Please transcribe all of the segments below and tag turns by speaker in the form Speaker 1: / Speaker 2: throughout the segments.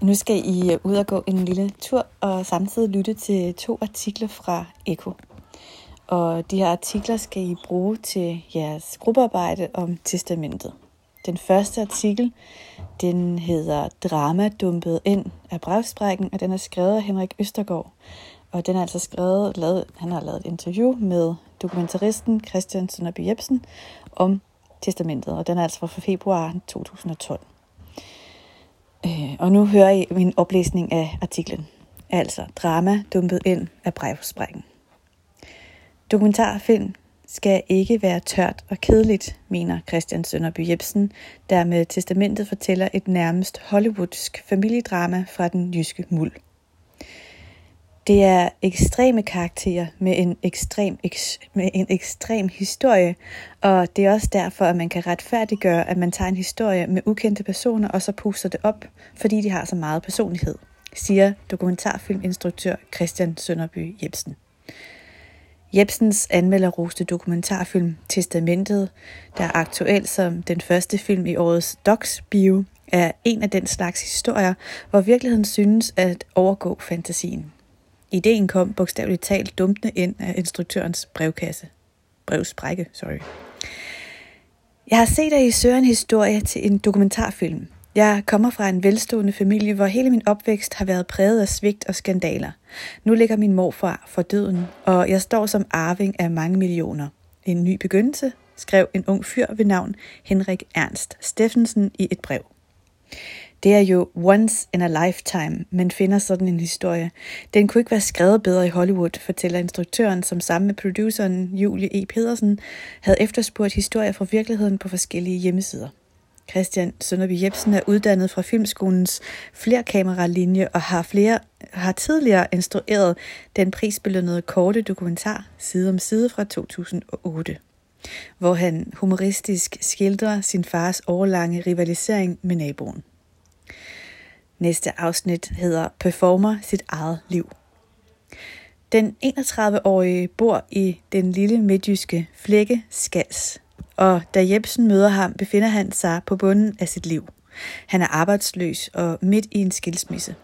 Speaker 1: Nu skal I øh, ud og gå en lille tur og samtidig lytte til to artikler fra Eko. Og de her artikler skal I bruge til jeres gruppearbejde om testamentet. Den første artikel, den hedder Drama dumpet ind af brevsprækken, og den er skrevet af Henrik Østergaard. Og den er altså skrevet, lavet, han har lavet et interview med dokumentaristen Christian Sønderby Jebsen om testamentet, og den er altså fra februar 2012. Øh, og nu hører I min oplæsning af artiklen. Altså drama dumpet ind af brevsprækken. Dokumentarfilm skal ikke være tørt og kedeligt, mener Christian Sønderby Jebsen, der med testamentet fortæller et nærmest hollywoodsk familiedrama fra den jyske muld. Det er ekstreme karakterer med en ekstrem, eks, med en ekstrem historie, og det er også derfor, at man kan retfærdiggøre, at man tager en historie med ukendte personer og så puster det op, fordi de har så meget personlighed, siger dokumentarfilminstruktør Christian Sønderby Jebsen. Jebsens anmelderroste dokumentarfilm Testamentet, der er aktuel som den første film i årets Docs Bio, er en af den slags historier, hvor virkeligheden synes at overgå fantasien. Ideen kom bogstaveligt talt dumpende ind af instruktørens brevkasse. Brevsprække, sorry. Jeg har set, at I søger en historie til en dokumentarfilm. Jeg kommer fra en velstående familie, hvor hele min opvækst har været præget af svigt og skandaler. Nu ligger min morfar for døden, og jeg står som arving af mange millioner. En ny begyndelse, skrev en ung fyr ved navn Henrik Ernst Steffensen i et brev. Det er jo once in a lifetime, man finder sådan en historie. Den kunne ikke være skrevet bedre i Hollywood, fortæller instruktøren, som sammen med produceren Julie E. Pedersen havde efterspurgt historier fra virkeligheden på forskellige hjemmesider. Christian Sønderby Jebsen er uddannet fra Filmskolens flerkameralinje og har, flere, har tidligere instrueret den prisbelønnede korte dokumentar Side om Side fra 2008 hvor han humoristisk skildrer sin fars årlange rivalisering med naboen. Næste afsnit hedder Performer sit eget liv. Den 31-årige bor i den lille midtjyske flække Skals, og da Jebsen møder ham, befinder han sig på bunden af sit liv. Han er arbejdsløs og midt i en skilsmisse.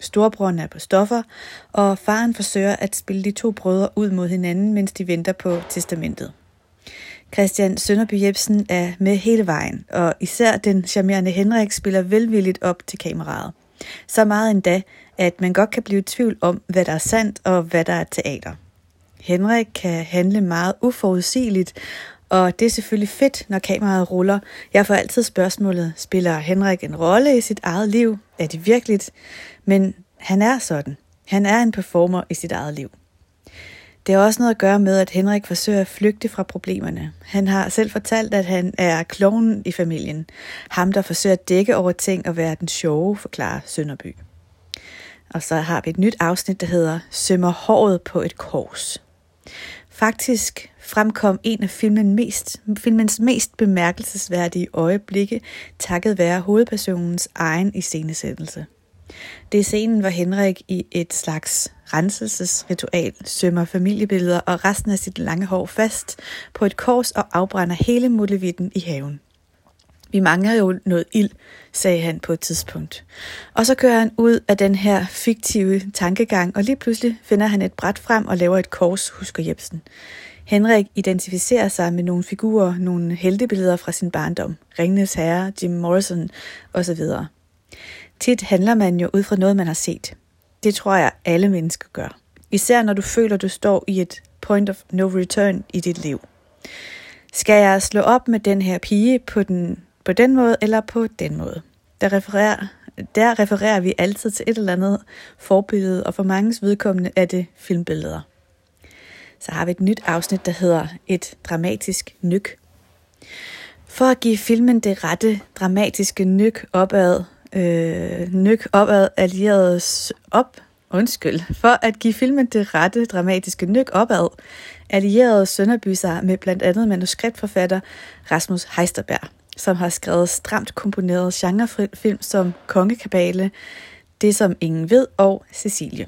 Speaker 1: Storbroren er på stoffer, og faren forsøger at spille de to brødre ud mod hinanden, mens de venter på testamentet. Christian Sønderby Jebsen er med hele vejen, og især den charmerende Henrik spiller velvilligt op til kameraet. Så meget endda, at man godt kan blive i tvivl om, hvad der er sandt og hvad der er teater. Henrik kan handle meget uforudsigeligt, og det er selvfølgelig fedt, når kameraet ruller. Jeg får altid spørgsmålet, spiller Henrik en rolle i sit eget liv? Er det virkeligt? Men han er sådan. Han er en performer i sit eget liv. Det har også noget at gøre med, at Henrik forsøger at flygte fra problemerne. Han har selv fortalt, at han er klonen i familien. Ham, der forsøger at dække over ting og være den sjove, forklarer Sønderby. Og så har vi et nyt afsnit, der hedder Sømmer håret på et kors. Faktisk fremkom en af filmen mest, filmens mest bemærkelsesværdige øjeblikke, takket være hovedpersonens egen iscenesættelse. Det er scenen, hvor Henrik i et slags renselsesritual sømmer familiebilleder og resten af sit lange hår fast på et kors og afbrænder hele mullevitten i haven. Vi mangler jo noget ild, sagde han på et tidspunkt. Og så kører han ud af den her fiktive tankegang, og lige pludselig finder han et bræt frem og laver et kors, husker Jebsen. Henrik identificerer sig med nogle figurer, nogle heltebilleder fra sin barndom. Ringnes Herre, Jim Morrison osv. Tit handler man jo ud fra noget, man har set. Det tror jeg, alle mennesker gør. Især når du føler, du står i et point of no return i dit liv. Skal jeg slå op med den her pige på den, på den måde eller på den måde? Der refererer, der refererer vi altid til et eller andet forbillede, og for manges vedkommende er det filmbilleder. Så har vi et nyt afsnit, der hedder Et dramatisk nyk. For at give filmen det rette dramatiske nyk opad, øh, nyk opad allieredes op, undskyld, for at give filmen det rette dramatiske nyk opad, allierede Sønderby sig med blandt andet manuskriptforfatter Rasmus Heisterberg, som har skrevet stramt komponeret genrefilm som Kongekabale, Det som ingen ved og Cecilie.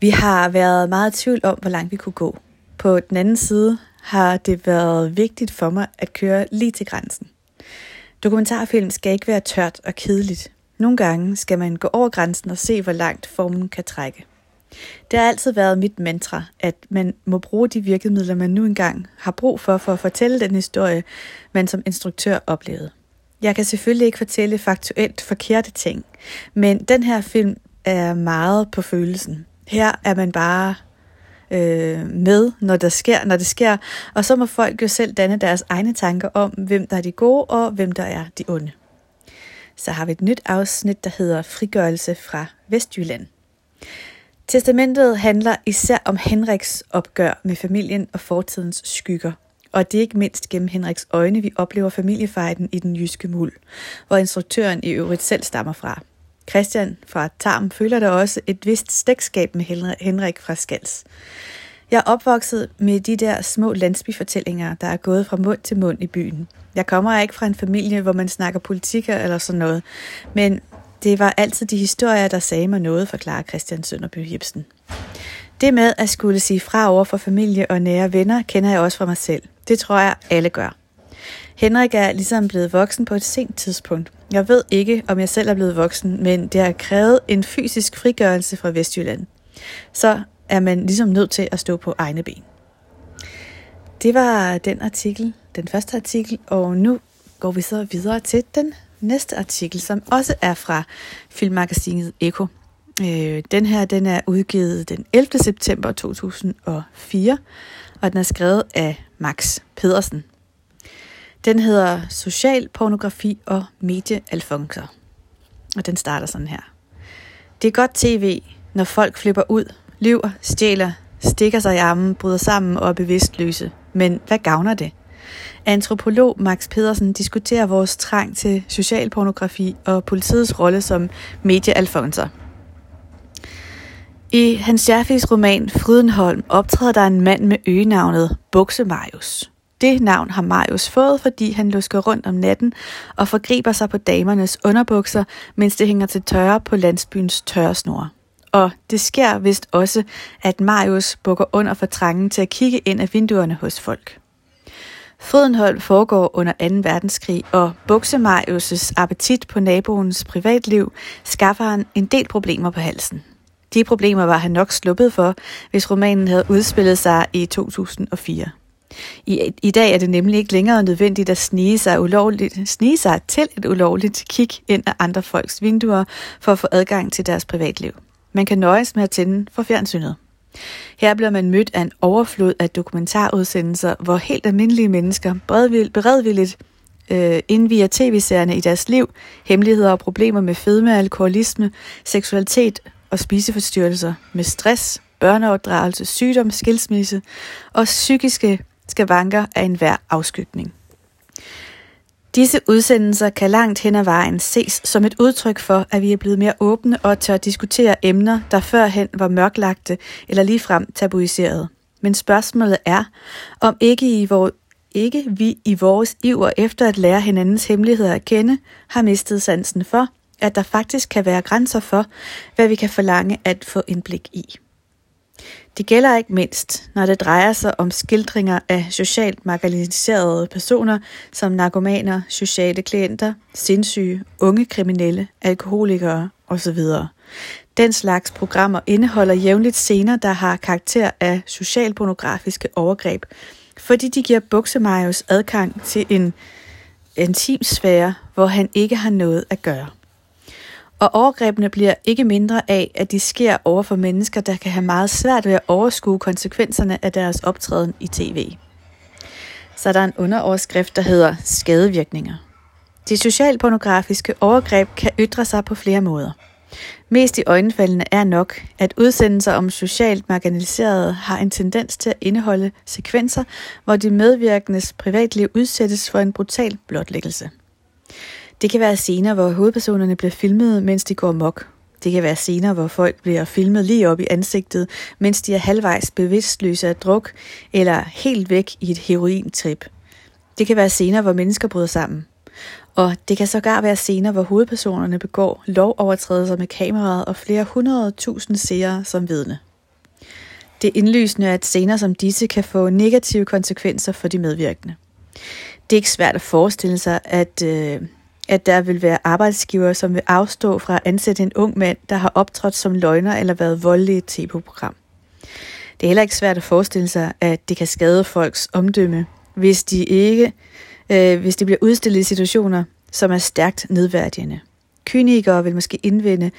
Speaker 1: Vi har været meget i tvivl om, hvor langt vi kunne gå. På den anden side har det været vigtigt for mig at køre lige til grænsen. Dokumentarfilm skal ikke være tørt og kedeligt. Nogle gange skal man gå over grænsen og se, hvor langt formen kan trække. Det har altid været mit mantra, at man må bruge de virkemidler, man nu engang har brug for, for at fortælle den historie, man som instruktør oplevede. Jeg kan selvfølgelig ikke fortælle faktuelt forkerte ting, men den her film er meget på følelsen. Her er man bare øh, med, når, der sker, når det sker, og så må folk jo selv danne deres egne tanker om, hvem der er de gode og hvem der er de onde. Så har vi et nyt afsnit, der hedder Frigørelse fra Vestjylland. Testamentet handler især om Henriks opgør med familien og fortidens skygger. Og det er ikke mindst gennem Henriks øjne, vi oplever familiefejden i den jyske muld, hvor instruktøren i øvrigt selv stammer fra. Christian fra Tarm føler der også et vist slægtskab med Henrik fra Skals. Jeg er opvokset med de der små landsbyfortællinger, der er gået fra mund til mund i byen. Jeg kommer ikke fra en familie, hvor man snakker politik eller sådan noget, men det var altid de historier, der sagde mig noget, forklarer Christian Sønderby Jebsen. Det med at skulle sige fra over for familie og nære venner, kender jeg også fra mig selv. Det tror jeg, alle gør. Henrik er ligesom blevet voksen på et sent tidspunkt. Jeg ved ikke, om jeg selv er blevet voksen, men det har krævet en fysisk frigørelse fra Vestjylland. Så er man ligesom nødt til at stå på egne ben. Det var den artikel, den første artikel, og nu går vi så videre til den næste artikel, som også er fra filmmagasinet Eko. Øh, den her den er udgivet den 11. september 2004, og den er skrevet af Max Pedersen. Den hedder Social pornografi og mediealfonser. Og den starter sådan her. Det er godt tv, når folk flipper ud, lyver, stjæler, stikker sig i armen, bryder sammen og er bevidstløse. Men hvad gavner det? Antropolog Max Pedersen diskuterer vores trang til social pornografi og politiets rolle som mediealfonser. I Hans Scherfis roman Frydenholm optræder der en mand med øgenavnet Bukse Marius. Det navn har Marius fået, fordi han lusker rundt om natten og forgriber sig på damernes underbukser, mens det hænger til tørre på landsbyens tørresnore. Og det sker vist også, at Marius bukker under for trangen til at kigge ind af vinduerne hos folk. Frydenhold foregår under 2. verdenskrig, og Buksemarius' appetit på naboens privatliv skaffer han en del problemer på halsen. De problemer var han nok sluppet for, hvis romanen havde udspillet sig i 2004. I, I dag er det nemlig ikke længere nødvendigt at snige sig, ulovligt, snige sig til et ulovligt kig ind af andre folks vinduer for at få adgang til deres privatliv. Man kan nøjes med at tænde for fjernsynet. Her bliver man mødt af en overflod af dokumentarudsendelser, hvor helt almindelige mennesker beredvilligt øh, indviger tv-serierne i deres liv, hemmeligheder og problemer med fedme, alkoholisme, seksualitet og spiseforstyrrelser, med stress, børneopdragelse, sygdom, skilsmisse og psykiske skavanker af enhver afskygning. Disse udsendelser kan langt hen ad vejen ses som et udtryk for, at vi er blevet mere åbne og tør diskutere emner, der førhen var mørklagte eller ligefrem tabuiserede. Men spørgsmålet er, om ikke, i vor, ikke vi i vores iver efter at lære hinandens hemmeligheder at kende, har mistet sansen for, at der faktisk kan være grænser for, hvad vi kan forlange at få indblik i. Det gælder ikke mindst, når det drejer sig om skildringer af socialt marginaliserede personer som narkomaner, sociale klienter, sindssyge, unge kriminelle, alkoholikere osv. Den slags programmer indeholder jævnligt scener, der har karakter af socialpornografiske overgreb, fordi de giver Buksemajos adgang til en intim sfære, hvor han ikke har noget at gøre. Og overgrebene bliver ikke mindre af, at de sker over for mennesker, der kan have meget svært ved at overskue konsekvenserne af deres optræden i tv. Så der er en underoverskrift, der hedder skadevirkninger. De socialpornografiske overgreb kan ytre sig på flere måder. Mest i øjenfaldene er nok, at udsendelser om socialt marginaliserede har en tendens til at indeholde sekvenser, hvor de medvirkendes privatliv udsættes for en brutal blotlæggelse. Det kan være scener, hvor hovedpersonerne bliver filmet, mens de går mok. Det kan være scener, hvor folk bliver filmet lige op i ansigtet, mens de er halvvejs bevidstløse af druk, eller helt væk i et herointrip. Det kan være scener, hvor mennesker bryder sammen. Og det kan sågar være scener, hvor hovedpersonerne begår lovovertrædelser med kameraet og flere hundrede tusind seere som vidne. Det indlysende er at scener som disse kan få negative konsekvenser for de medvirkende. Det er ikke svært at forestille sig, at øh, at der vil være arbejdsgiver, som vil afstå fra at ansætte en ung mand, der har optrådt som løgner eller været voldelig i et tv-program. Det er heller ikke svært at forestille sig, at det kan skade folks omdømme, hvis de ikke, øh, hvis de bliver udstillet i situationer, som er stærkt nedværdigende. Kynikere vil måske indvende,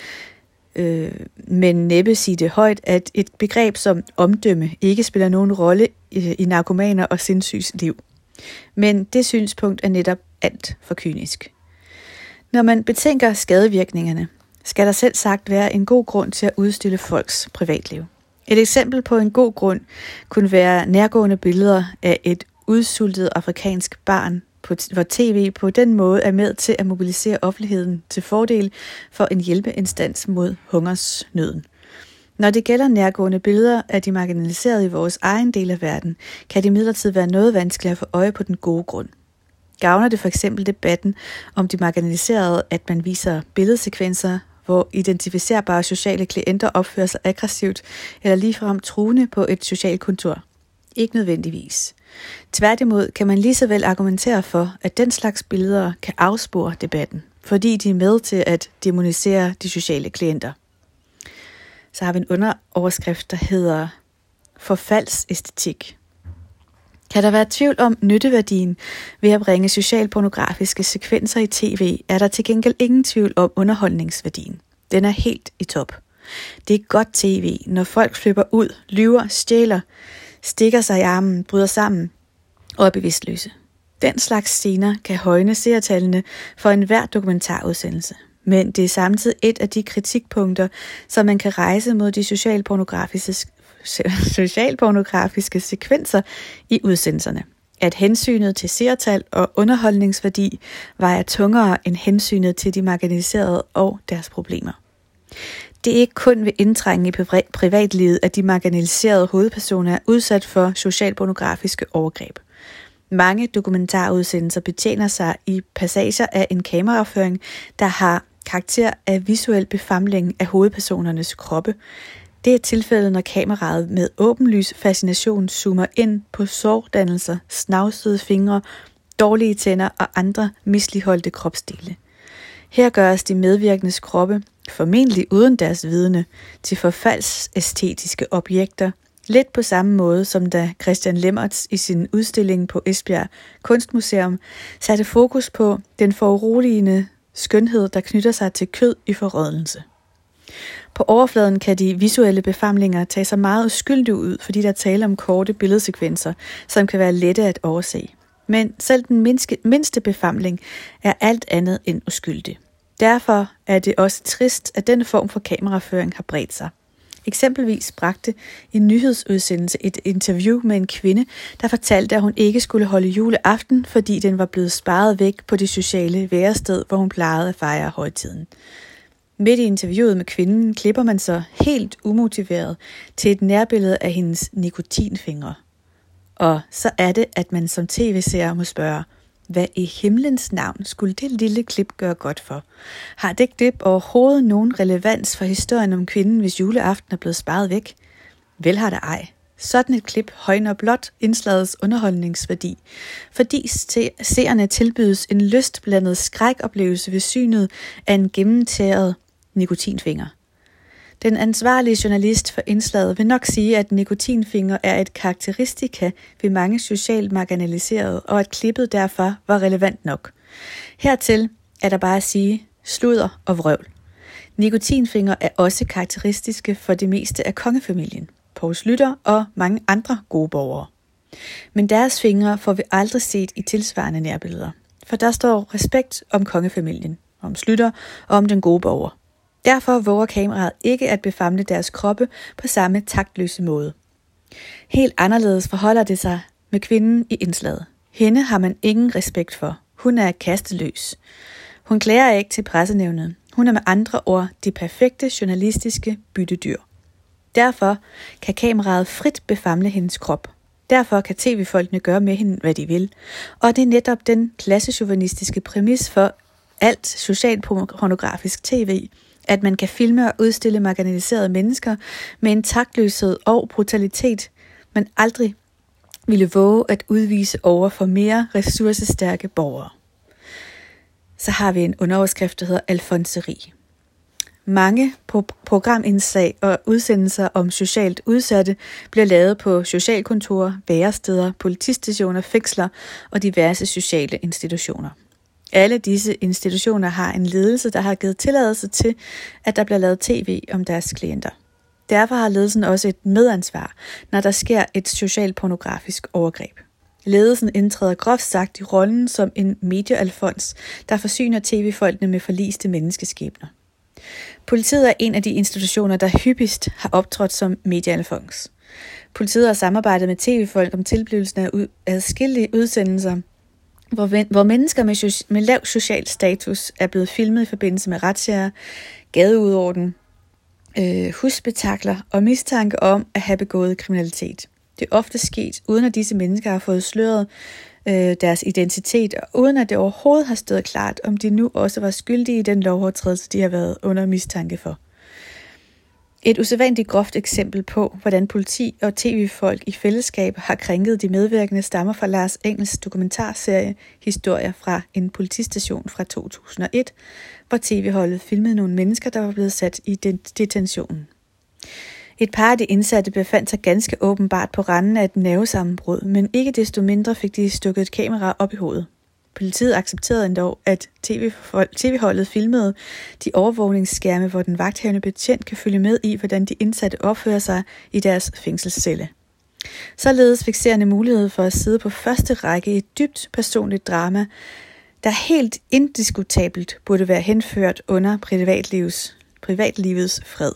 Speaker 1: øh, men næppe sige det højt, at et begreb som omdømme ikke spiller nogen rolle i, i narkomaner og sindssygs liv. Men det synspunkt er netop alt for kynisk. Når man betænker skadevirkningerne, skal der selv sagt være en god grund til at udstille folks privatliv. Et eksempel på en god grund kunne være nærgående billeder af et udsultet afrikansk barn, på, hvor tv på den måde er med til at mobilisere offentligheden til fordel for en hjælpeinstans mod hungersnøden. Når det gælder nærgående billeder af de marginaliserede i vores egen del af verden, kan det imidlertid være noget vanskeligt at få øje på den gode grund. Gavner det for eksempel debatten om de marginaliserede, at man viser billedsekvenser, hvor identificerbare sociale klienter opfører sig aggressivt eller ligefrem truende på et socialt kontor? Ikke nødvendigvis. Tværtimod kan man lige så vel argumentere for, at den slags billeder kan afspore debatten, fordi de er med til at demonisere de sociale klienter. Så har vi en underoverskrift, der hedder Forfaldsæstetik. Kan der være tvivl om nytteværdien ved at bringe socialpornografiske sekvenser i tv, er der til gengæld ingen tvivl om underholdningsværdien. Den er helt i top. Det er godt tv, når folk flipper ud, lyver, stjæler, stikker sig i armen, bryder sammen og er bevidstløse. Den slags scener kan højne seertallene for enhver dokumentarudsendelse. Men det er samtidig et af de kritikpunkter, som man kan rejse mod de socialpornografiske, socialpornografiske sekvenser i udsendelserne. At hensynet til seertal og underholdningsværdi vejer tungere end hensynet til de marginaliserede og deres problemer. Det er ikke kun ved indtrængen i privatlivet, at de marginaliserede hovedpersoner er udsat for socialpornografiske overgreb. Mange dokumentarudsendelser betjener sig i passager af en kameraføring, der har karakter af visuel befamling af hovedpersonernes kroppe. Det er tilfældet, når kameraet med åbenlys fascination zoomer ind på sårdannelser, snavsede fingre, dårlige tænder og andre misligeholdte kropsdele. Her gøres de medvirkendes kroppe, formentlig uden deres vidne, til forfaldsæstetiske objekter, lidt på samme måde som da Christian Lemmerts i sin udstilling på Esbjerg Kunstmuseum satte fokus på den foruroligende skønhed, der knytter sig til kød i forrådelse. På overfladen kan de visuelle befamlinger tage sig meget uskyldige ud, fordi der taler om korte billedsekvenser, som kan være lette at overse. Men selv den mindste befamling er alt andet end uskyldig. Derfor er det også trist, at den form for kameraføring har bredt sig. Eksempelvis bragte en nyhedsudsendelse et interview med en kvinde, der fortalte, at hun ikke skulle holde juleaften, fordi den var blevet sparet væk på det sociale værested, hvor hun plejede at fejre højtiden. Midt i interviewet med kvinden klipper man så helt umotiveret til et nærbillede af hendes nikotinfingre. Og så er det, at man som tv-seer må spørge, hvad i himlens navn skulle det lille klip gøre godt for? Har det klip overhovedet nogen relevans for historien om kvinden, hvis juleaften er blevet sparet væk? Vel har det ej. Sådan et klip højner blot indslagets underholdningsværdi, fordi seerne tilbydes en lystblandet skrækoplevelse ved synet af en gennemtæret nikotinfinger. Den ansvarlige journalist for indslaget vil nok sige, at nikotinfinger er et karakteristika ved mange socialt marginaliserede, og at klippet derfor var relevant nok. Hertil er der bare at sige sludder og vrøvl. Nikotinfinger er også karakteristiske for det meste af kongefamilien, Pouls Lytter og mange andre gode borgere. Men deres fingre får vi aldrig set i tilsvarende nærbilleder, for der står respekt om kongefamilien, om Slytter og om den gode borger. Derfor våger kameraet ikke at befamle deres kroppe på samme taktløse måde. Helt anderledes forholder det sig med kvinden i indslaget. Hende har man ingen respekt for. Hun er kasteløs. Hun klager ikke til pressenævnet. Hun er med andre ord det perfekte journalistiske byttedyr. Derfor kan kameraet frit befamle hendes krop. Derfor kan tv-folkene gøre med hende, hvad de vil. Og det er netop den klassesjuvenistiske præmis for alt socialpornografisk tv, at man kan filme og udstille marginaliserede mennesker med en taktløshed og brutalitet, man aldrig ville våge at udvise over for mere ressourcestærke borgere. så har vi en underoverskrift, der hedder Alfonseri. Mange pro- programindslag og udsendelser om socialt udsatte bliver lavet på socialkontorer, væresteder, politistationer, fængsler og diverse sociale institutioner. Alle disse institutioner har en ledelse, der har givet tilladelse til, at der bliver lavet tv om deres klienter. Derfor har ledelsen også et medansvar, når der sker et socialpornografisk overgreb. Ledelsen indtræder groft sagt i rollen som en mediealfons, der forsyner tv-folkene med forliste menneskeskæbner. Politiet er en af de institutioner, der hyppigst har optrådt som mediealfons. Politiet har samarbejdet med tv-folk om tilblivelsen af adskillige udsendelser, hvor, hvor mennesker med, med lav social status er blevet filmet i forbindelse med retssager, gadeudorden, øh, husbetakler og mistanke om at have begået kriminalitet. Det er ofte sket, uden at disse mennesker har fået sløret øh, deres identitet, og uden at det overhovedet har stået klart, om de nu også var skyldige i den lovovertrædelse, de har været under mistanke for. Et usædvanligt groft eksempel på, hvordan politi og tv-folk i fællesskab har krænket de medvirkende stammer fra Lars Engels dokumentarserie Historier fra en politistation fra 2001, hvor tv-holdet filmede nogle mennesker, der var blevet sat i detentionen. Et par af de indsatte befandt sig ganske åbenbart på randen af et nervesammenbrud, men ikke desto mindre fik de stukket et kamera op i hovedet. Politiet accepterede endda, at tv-holdet filmede de overvågningsskærme, hvor den vagthavende betjent kan følge med i, hvordan de indsatte opfører sig i deres fængselscelle. Således fik seerne mulighed for at sidde på første række i et dybt personligt drama, der helt indiskutabelt burde være henført under privatlivets, privatlivets fred.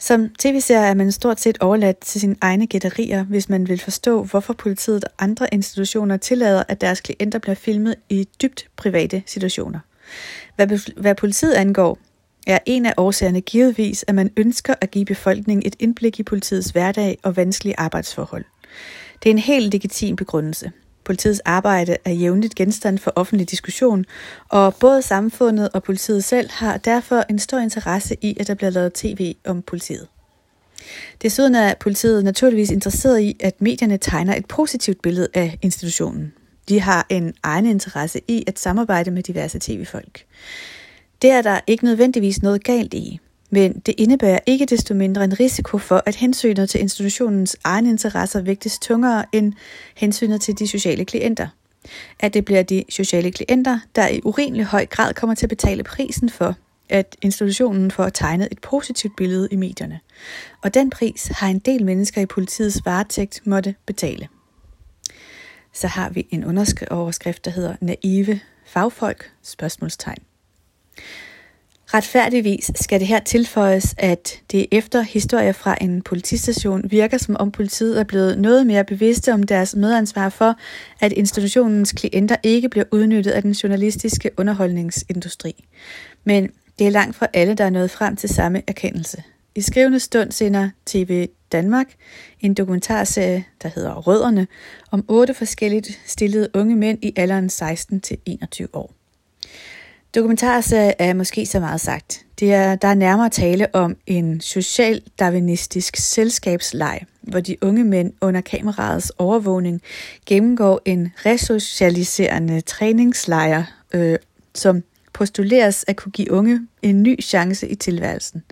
Speaker 1: Som tv-serie er man stort set overladt til sine egne gætterier, hvis man vil forstå, hvorfor politiet og andre institutioner tillader, at deres klienter bliver filmet i dybt private situationer. Hvad, hvad politiet angår, er en af årsagerne givetvis, at man ønsker at give befolkningen et indblik i politiets hverdag og vanskelige arbejdsforhold. Det er en helt legitim begrundelse. Politiets arbejde er jævnligt genstand for offentlig diskussion, og både samfundet og politiet selv har derfor en stor interesse i, at der bliver lavet tv om politiet. Desuden er politiet naturligvis interesseret i, at medierne tegner et positivt billede af institutionen. De har en egen interesse i at samarbejde med diverse tv-folk. Det er der ikke nødvendigvis noget galt i. Men det indebærer ikke desto mindre en risiko for, at hensynet til institutionens egne interesser vægtes tungere end hensynet til de sociale klienter. At det bliver de sociale klienter, der i urimelig høj grad kommer til at betale prisen for, at institutionen får tegnet et positivt billede i medierne. Og den pris har en del mennesker i politiets varetægt måtte betale. Så har vi en underskrift, der hedder Naive fagfolk? Spørgsmålstegn. Retfærdigvis skal det her tilføjes, at det efter historier fra en politistation virker som om politiet er blevet noget mere bevidste om deres medansvar for, at institutionens klienter ikke bliver udnyttet af den journalistiske underholdningsindustri. Men det er langt fra alle, der er nået frem til samme erkendelse. I skrivende stund sender TV Danmark en dokumentarserie, der hedder Rødderne, om otte forskelligt stillede unge mænd i alderen 16 til 21 år. Dokumentarserie er måske så meget sagt. Det er, der er nærmere tale om en social darwinistisk selskabsleg, hvor de unge mænd under kameraets overvågning gennemgår en resocialiserende træningslejr, øh, som postuleres at kunne give unge en ny chance i tilværelsen.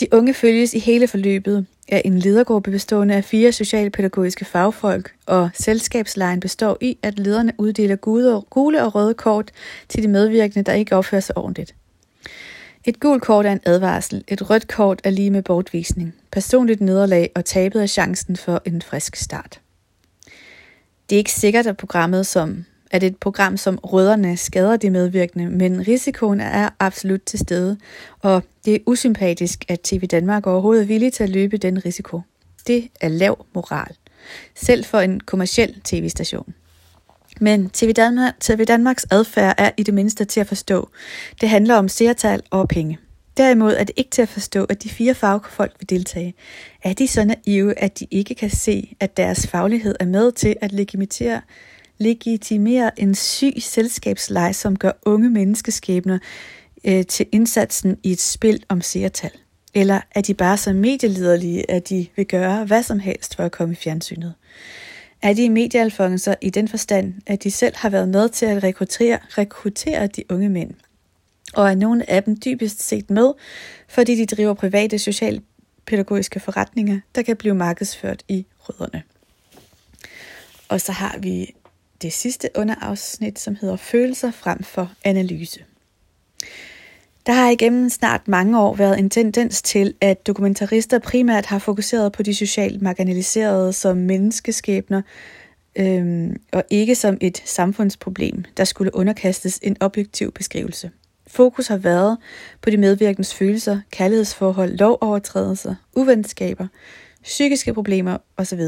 Speaker 1: De unge følges i hele forløbet er en ledergruppe bestående af fire socialpædagogiske fagfolk, og selskabslejen består i, at lederne uddeler gule og røde kort til de medvirkende, der ikke opfører sig ordentligt. Et gult kort er en advarsel, et rødt kort er lige med bortvisning, personligt nederlag og tabet af chancen for en frisk start. Det er ikke sikkert, at programmet som at et program som Rødderne skader de medvirkende, men risikoen er absolut til stede, og det er usympatisk, at TV Danmark overhovedet er villig til at løbe den risiko. Det er lav moral, selv for en kommersiel tv-station. Men TV, Danmark, TV Danmarks adfærd er i det mindste til at forstå. Det handler om seertal og penge. Derimod er det ikke til at forstå, at de fire fagfolk vil deltage. Er de så naive, at de ikke kan se, at deres faglighed er med til at legitimere legitimerer en syg selskabsleg, som gør unge menneskeskæbner øh, til indsatsen i et spil om seertal? Eller er de bare så medieliderlige, at de vil gøre hvad som helst for at komme i fjernsynet? er de mediealfonser i den forstand, at de selv har været med til at rekruttere, rekruttere de unge mænd. Og er nogle af dem dybest set med, fordi de driver private socialpædagogiske forretninger, der kan blive markedsført i rødderne. Og så har vi det sidste underafsnit, som hedder Følelser frem for analyse. Der har igennem snart mange år været en tendens til, at dokumentarister primært har fokuseret på de socialt marginaliserede som menneskeskæbner, øhm, og ikke som et samfundsproblem, der skulle underkastes en objektiv beskrivelse. Fokus har været på de medvirkendes følelser, kærlighedsforhold, lovovertrædelser, uvenskaber, psykiske problemer osv.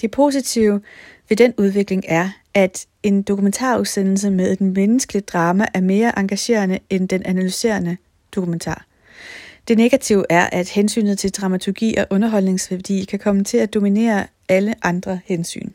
Speaker 1: Det positive ved den udvikling er, at en dokumentarudsendelse med et menneskeligt drama er mere engagerende end den analyserende dokumentar. Det negative er, at hensynet til dramaturgi og underholdningsværdi kan komme til at dominere alle andre hensyn.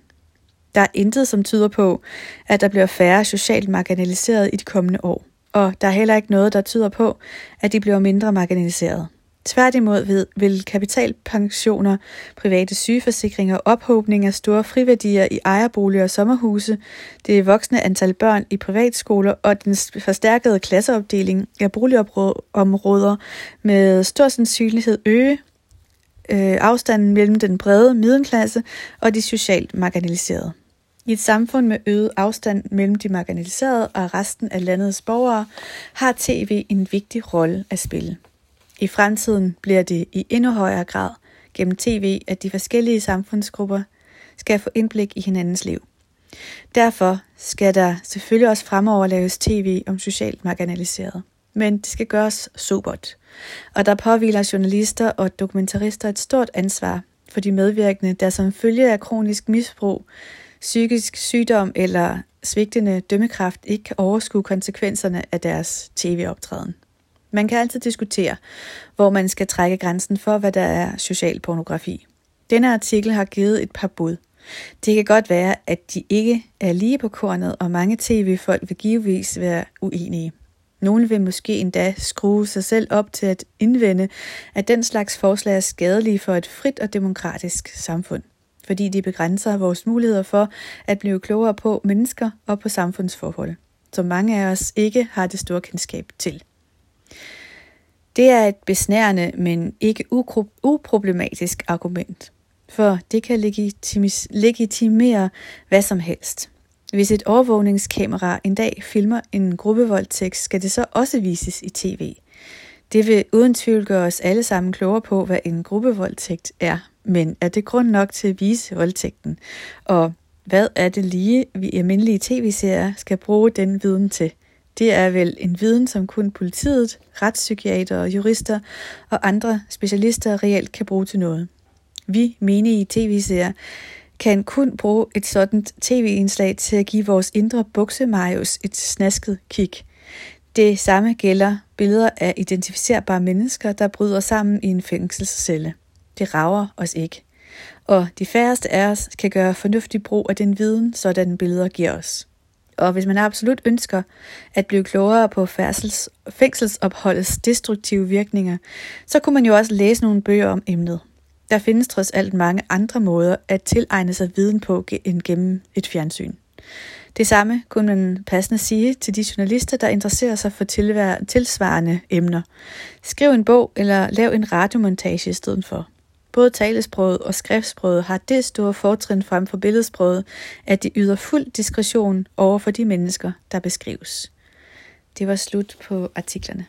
Speaker 1: Der er intet, som tyder på, at der bliver færre socialt marginaliseret i de kommende år, og der er heller ikke noget, der tyder på, at de bliver mindre marginaliseret. Tværtimod vil kapitalpensioner, private sygeforsikringer, ophobning af store friværdier i ejerboliger og sommerhuse, det voksne antal børn i privatskoler og den forstærkede klasseopdeling af boligområder med stor sandsynlighed øge øh, afstanden mellem den brede middelklasse og de socialt marginaliserede. I et samfund med øget afstand mellem de marginaliserede og resten af landets borgere har tv en vigtig rolle at spille. I fremtiden bliver det i endnu højere grad gennem tv, at de forskellige samfundsgrupper skal få indblik i hinandens liv. Derfor skal der selvfølgelig også fremover laves tv om socialt marginaliseret. Men det skal gøres sobert. Og der påviler journalister og dokumentarister et stort ansvar for de medvirkende, der som følge af kronisk misbrug, psykisk sygdom eller svigtende dømmekraft ikke kan overskue konsekvenserne af deres tv-optræden. Man kan altid diskutere, hvor man skal trække grænsen for, hvad der er social pornografi. Denne artikel har givet et par bud. Det kan godt være, at de ikke er lige på kornet, og mange tv-folk vil givetvis være uenige. Nogle vil måske endda skrue sig selv op til at indvende, at den slags forslag er skadelige for et frit og demokratisk samfund, fordi de begrænser vores muligheder for at blive klogere på mennesker og på samfundsforhold, som mange af os ikke har det store kendskab til. Det er et besnærende, men ikke uproblematisk argument, for det kan legitimis- legitimere hvad som helst. Hvis et overvågningskamera en dag filmer en gruppevoldtægt, skal det så også vises i tv. Det vil uden tvivl gøre os alle sammen klogere på, hvad en gruppevoldtægt er. Men er det grund nok til at vise voldtægten? Og hvad er det lige, vi almindelige tv-serier skal bruge den viden til? Det er vel en viden, som kun politiet, retspsykiater, jurister og andre specialister reelt kan bruge til noget. Vi, menige tv-serier, kan kun bruge et sådan tv-indslag til at give vores indre buksemajus et snasket kig. Det samme gælder billeder af identificerbare mennesker, der bryder sammen i en fængselscelle. Det rager os ikke. Og de færreste af os kan gøre fornuftig brug af den viden, sådan billeder giver os. Og hvis man absolut ønsker at blive klogere på færdsels, fængselsopholdets destruktive virkninger, så kunne man jo også læse nogle bøger om emnet. Der findes trods alt mange andre måder at tilegne sig viden på end gennem et fjernsyn. Det samme kunne man passende sige til de journalister, der interesserer sig for tilsvarende emner. Skriv en bog eller lav en radiomontage i stedet for. Både talesproget og skriftsproget har det store fortrin frem for billedsproget, at de yder fuld diskretion over for de mennesker, der beskrives. Det var slut på artiklerne.